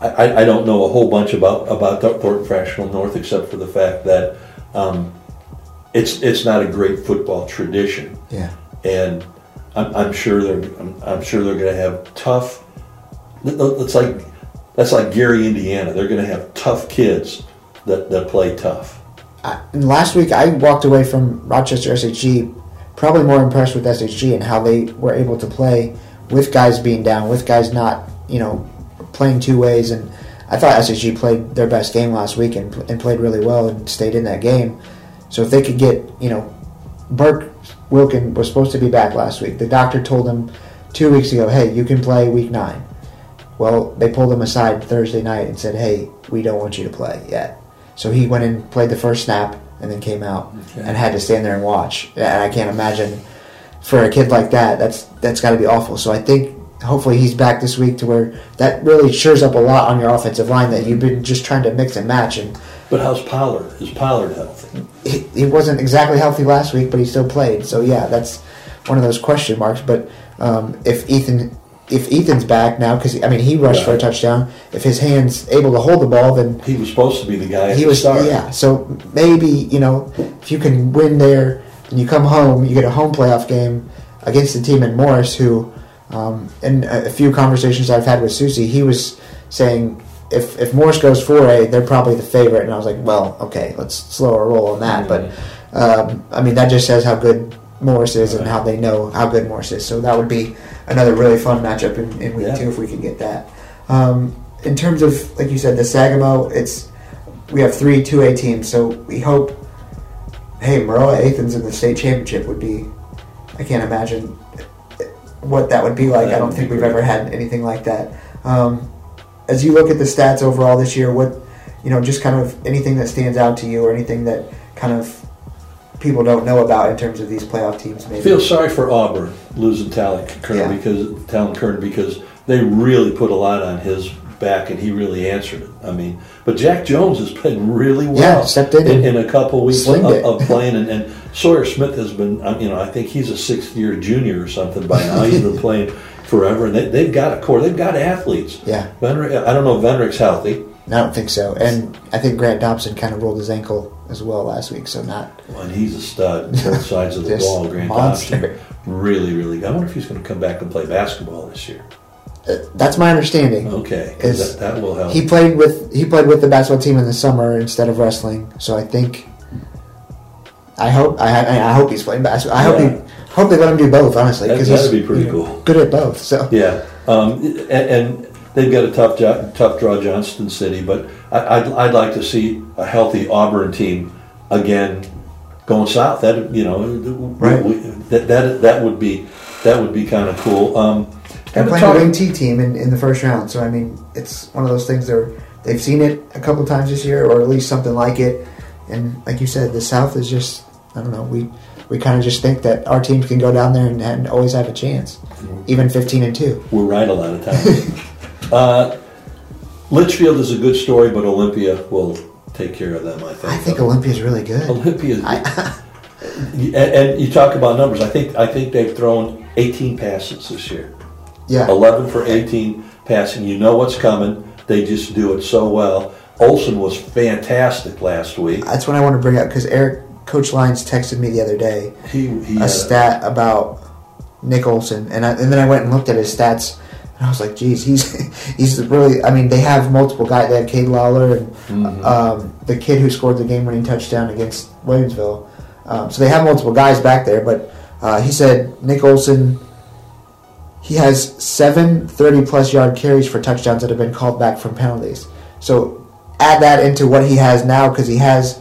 I- I, I don't know a whole bunch about about Thornton Fractional North except for the fact that um, it's it's not a great football tradition, yeah, and I'm, I'm sure they're I'm, I'm sure they're going to have tough. It's like that's like Gary, Indiana. They're going to have tough kids that, that play tough. I, last week I walked away from Rochester SHG probably more impressed with SHG and how they were able to play with guys being down, with guys not you know playing two ways. And I thought SHG played their best game last week and, and played really well and stayed in that game. So if they could get you know Burke Wilkin was supposed to be back last week. The doctor told him two weeks ago, "Hey, you can play week nine. Well, they pulled him aside Thursday night and said, "Hey, we don't want you to play yet." So he went and played the first snap and then came out Okay. and had to stand there and watch. And I can't imagine for a kid like that, that's that's got to be awful. So I think hopefully he's back this week to where that really shores up a lot on your offensive line that you've been just trying to mix and match. And But how's Pollard? Is Pollard healthy? he, he wasn't exactly healthy last week, but he still played. So yeah, that's one of those question marks. But um, if Ethan if Ethan's back now, because I mean he rushed for a touchdown. If his hands able to hold the ball, then He was supposed to be the guy he was start. yeah. So maybe you know if you can win there and you come home, you get a home playoff game against the team in Morris, who um, in a few conversations I've had with Susie, he was saying if if Morris goes four A, they're probably the favorite, and I was like, well, okay, let's slow our roll on that. But um, I mean, that just says how good Morris is and how they know how good Morris is. So that would be another really fun matchup in, in week Yeah. two if we can get that. Um, in terms of like you said, the Sangamo, it's we have three two A teams, so we hope. Hey, Maroa Athens in the state championship would be. I can't imagine what that would be like. I don't think we've ever had anything like that. Um, as you look at the stats overall this year, what you know, just kind of anything that stands out to you, or anything that kind of people don't know about in terms of these playoff teams, I feel sorry for Auburn losing Talon Kern Yeah. because Talon Kern because they really put a lot on his back and he really answered it. I mean, but Jack Jones has played really well. Yeah, stepped in in, in a couple weeks of, of playing, and, and Sawyer Smith has been. um, You know, I think he's a sixth year junior or something by now. he's been playing forever, and they, they've got a core. They've got athletes. Yeah. Venrick, I don't know if Venrick's healthy. I don't think so, and I think Grant Dobson kind of rolled his ankle as well last week, so not. And he's a stud, both sides of the ball. Grant monster. Dobson, really, really. good. I wonder if he's going to come back and play basketball this year. Uh, that's my understanding. Okay, Is- that, that will help. He played with he played with the basketball team in the summer instead of wrestling, so I think. I hope I, I I hope he's playing basketball. I hope he hope they let him do both honestly That- that'd be pretty cool. Good at both. So Yeah, um, and, and they've got a tough job, tough draw, Johnston City. But I, I'd, I'd like to see a healthy Auburn team again going south. That you know, Right. we- that that that would be that would be kind of cool. Um, and playing a talked- wing T team in, in the first round. So I mean, it's one of those things they're they've seen it a couple times this year, or at least something like it. And like you said, the South is just I don't know. We we kind of just think that our teams can go down there and, and always have a chance, even fifteen and two. We're right a lot of times. uh, Litchfield is a good story, but Olympia will take care of them. I think. I think Olympia's really good. Olympia. And, and you talk about numbers. I think I think they've thrown 18 passes this year. yeah, 11 for 18 passing. You know what's coming. They just do it so well. Olson was fantastic last week. that's what I want to bring up because Eric, Coach Lyons, texted me the other day He, he a had stat about Nick Olson, and I, and then I went and looked at his stats, and I was like, geez, he's he's really. I mean, they have multiple guys. They have Cade Lawler and Mm-hmm. um, the kid who scored the game-winning touchdown against Williamsville. Um, so they have multiple guys back there, but uh, he said Nick Olson. He has seven 30 plus yard carries for touchdowns that have been called back from penalties. So add that into what he has now because he has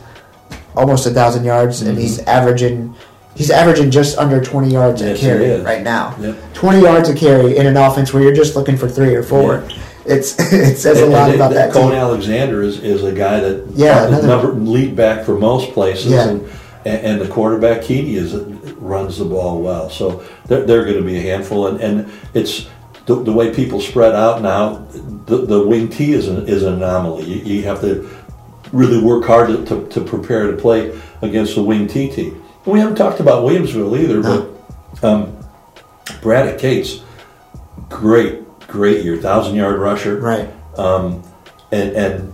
almost a thousand yards and mm-hmm. he's averaging he's averaging just under 20 yards Yes, a carry right now. Yep. 20 yards a carry in an offense where you're just looking for three or four. It's it says a lot about that team. Alexander is, is a guy that Yeah, another- number lead back for most places, Yeah. and, and the quarterback Keedy is runs the ball well. So they're, they're going to be a handful, and, and it's the, the way people spread out now. The, the wing T is an, is an anomaly. You, you have to really work hard to, to, to prepare to play against the wing TT. We haven't talked about Williamsville either, but um, Braddock Cates, great, great year, thousand yard rusher, Right. um, and and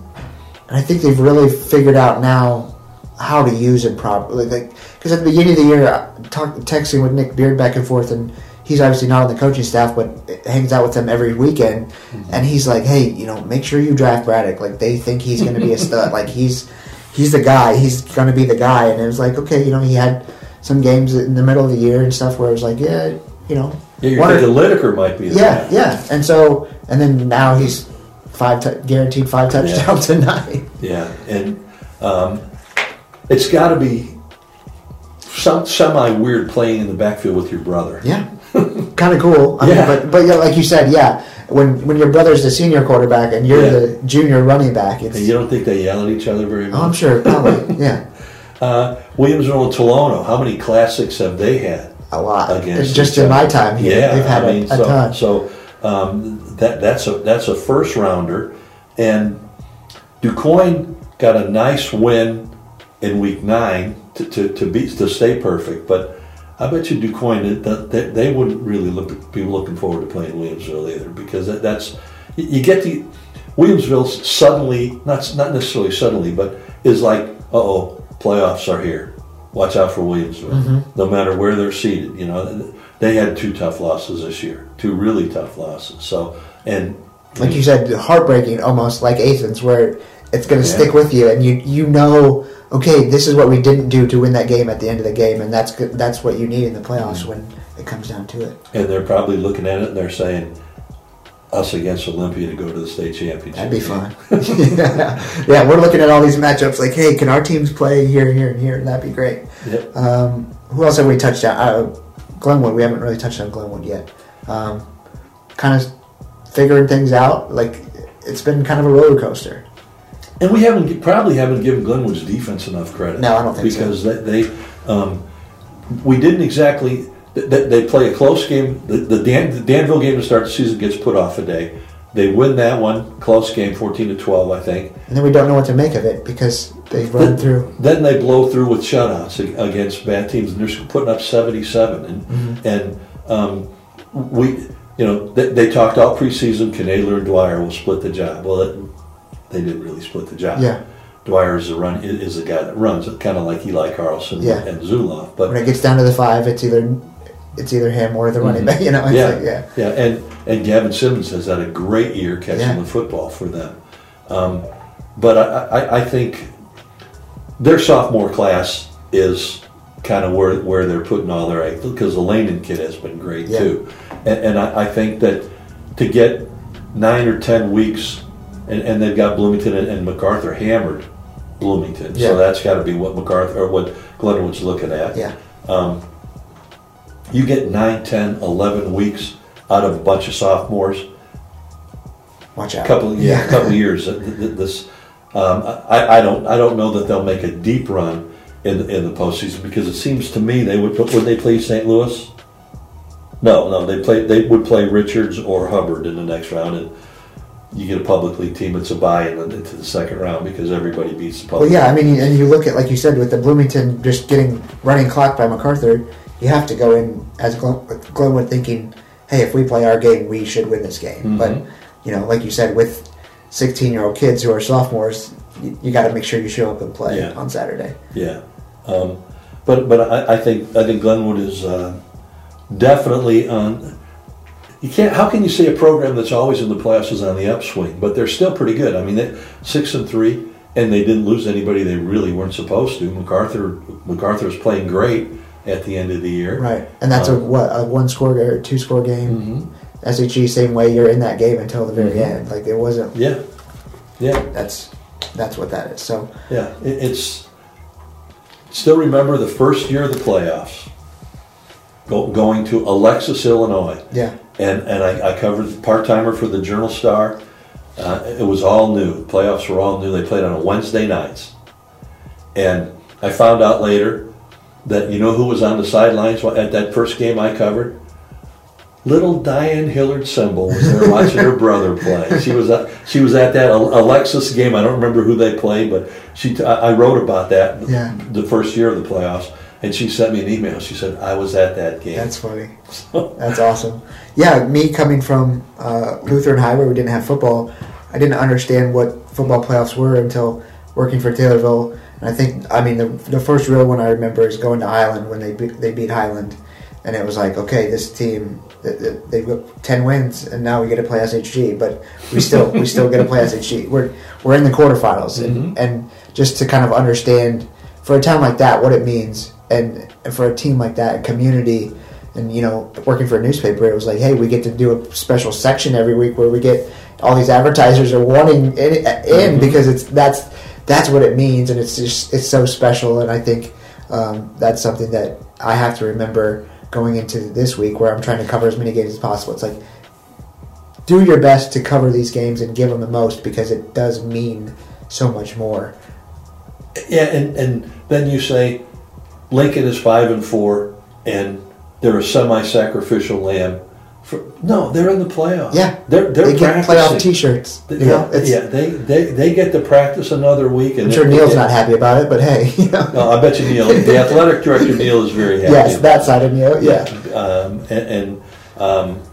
And I think they've really figured out now how to use it properly. Because at the beginning of the year, I talk, texting with Nick Beard back and forth, and he's obviously not on the coaching staff, but hangs out with them every weekend. And he's like, "Hey, you know, make sure you draft Braddock. Like they think he's going to be a stud. Like he's he's the guy. He's going to be the guy." And it was like, okay, you know, he had some games in the middle of the year and stuff where it was like, yeah, you know, yeah, you're thinking Lineker might be yeah, guy. yeah. And so, and then now he's five t- guaranteed five touchdowns tonight. Yeah, and um, it's got to be some semi weird playing in the backfield with your brother. Yeah, kind of cool. I Yeah. mean, but but yeah, like you said, yeah. When when your brother's the senior quarterback and you're Yeah. the junior running back, it's And you don't think they yell at each other very much? oh, I'm sure probably yeah Uh, Williamsville and Tolono, how many classics have they had? a lot. Against Just in my time here, Yeah, they've had I a- mean, a, so, ton. So um, that that's a that's a first rounder, and DuQuoin got a nice win in week nine to, to, to be to stay perfect. But I bet you DuQuoin that, that they wouldn't really look be looking forward to playing Williamsville either because that, that's you you get the Williamsville suddenly not not necessarily suddenly but is like uh oh playoffs are here. Watch out for Williamsville. Mm-hmm. No matter where they're seated, you know they had two tough losses this year, two really tough losses. So and like you said, heartbreaking almost like Athens, where it's going to Yeah. stick with you, and you you know, okay, this is what we didn't do to win that game at the end of the game, and that's that's what you need in the playoffs Mm-hmm. when it comes down to it. and they're probably looking at it and they're saying us against Olympia to go to the state championship. That'd be game. fun. yeah. yeah, we're looking at all these matchups like, hey, can our teams play here, and here, and here? That'd be great. Yep. Um, who else have we touched on? Uh, Glenwood. We haven't really touched on Glenwood yet. Um, kind of figuring things out. Like it's been kind of a roller coaster. And we haven't probably haven't given Glenwood's defense enough credit. No, I don't think so. because they, they um, we didn't exactly. They, they play a close game. The, the, Dan, the Danville game to start the season gets put off a day. They win that one, close game, fourteen to twelve, I think. And then we don't know what to make of it because they've run through. Then they blow through with shutouts against bad teams, and they're putting up seventy-seven. And Mm-hmm. and um, we, you know, they, they talked all preseason. Knadler and Dwyer will split the job. Well, it, they didn't really split the job. Yeah. Dwyer is the run is the guy that runs, kind of like Eli Carlson Yeah. and Zuloff. But When it gets down to the five, it's either it's either him or the running back. You know, yeah, like, yeah. yeah, and and Gavin Simmons has had a great year catching Yeah. the football for them. Um, but I, I, I think their sophomore class is kind of where where they're putting all their eggs because the Landon kid has been great Yeah. too, and, and I, I think that to get nine or ten weeks, and, and they've got Bloomington and, and MacArthur hammered Bloomington, Yeah. so that's got to be what MacArthur or what Glenwood's looking at Yeah. you get 9, 10, 11 weeks out of a bunch of sophomores, Watch out. couple yeah, a couple years. th- th- This um, I, I don't I don't know that they'll make a deep run in in the postseason because it seems to me they would would they play St. Louis? No, no, they play they would play Richards or Hubbard in the next round, and you get a public league team. It's a buy in into the second round because everybody beats the Well, public. yeah, I mean, and you look at like you said with the Bloomington just getting running clock by MacArthur, you have to go in as Glen, Glenwood thinking, hey, if we play our game, we should win this game. Mhm. But you know, like you said, with sixteen-year-old kids who are sophomores, you, you got to make sure you show up and play Yeah. on Saturday. Yeah, um, but but I, I think I think Glenwood is uh, definitely on. You can't. How can you say a program that's always in the playoffs is on the upswing? But they're still pretty good. I mean, they six and three, and they didn't lose anybody they really weren't supposed to. MacArthur MacArthur is playing great at the end of the year. Right, and that's a Um, what a one-score game or two-score game. Mhm. SHG same way. You're in that game until the very Mhm. end. Like it wasn't. Yeah, yeah. That's that's what that is. So Yeah, it, it's still remember the first year of the playoffs. Go, going to Alexis, Illinois, yeah, and and I, I covered part timer for the Journal Star. Uh, it was all new. Playoffs were all new. They played on a Wednesday nights, and I found out later that you know who was on the sidelines at that first game I covered. Little Diane Hillard Symbol was there watching her brother play. She was at, she was at that Alexis game. I don't remember who they played, but she I wrote about that Yeah. the first year of the playoffs, and she sent me an email. She said I was at that game. that's funny. That's awesome. Yeah, me coming from uh, Lutheran High where we didn't have football, I didn't understand what football playoffs were until working for Taylorville. And I think, I mean, the, the first real one I remember is going to Highland when they beat, they beat Highland, and it was like, okay, this team th- th- they've got ten wins, and now we get to play SHG, but we still we still get to play SHG. We're we're in the quarterfinals, and, and just to kind of understand for a town like that what it means, and, and for a team like that, a community and you know working for a newspaper it was like hey we get to do a special section every week where we get all these advertisers are wanting in, in Mhm. because it's that's that's what it means and it's just it's so special and i think um, that's something that I have to remember going into this week, where I'm trying to cover as many games as possible. It's like do your best to cover these games and give them the most because it does mean so much more. Yeah, and, and then you say Lincoln is five and four, and they're a semi-sacrificial lamb. For, no, they're in the playoffs. Yeah, they're they're they get playoff T-shirts. You yeah, know, yeah, they, they they get to practice another week. And I'm sure Neil's not happy about it, but hey, you know. No, I bet you Neil, the athletic director Neil is very happy. yes, that side of Neil, yeah, um, and, and um,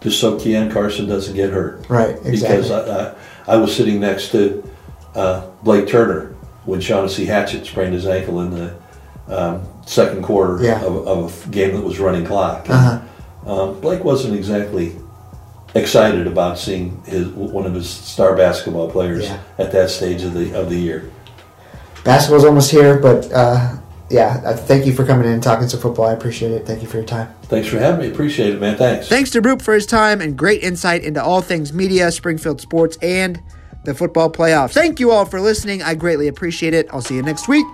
just so Kean Carson doesn't get hurt. right, exactly. Because I, I, I was sitting next to uh, Blake Turner when Shaughnessy Hatchett sprained his ankle in the um, second quarter Yeah. of, of a game that was running clock. Uh-huh. Um, Blake wasn't exactly excited about seeing his one of his star basketball players Yeah. at that stage of the of the year. Basketball's almost here, but uh, yeah, uh, thank you for coming in and talking some football. I appreciate it. Thank you for your time. Thanks for having me. Appreciate it, man. Thanks. Thanks to Roop for his time and great insight into all things media, Springfield sports, and the football playoffs. Thank you all for listening. I greatly appreciate it. I'll see you next week.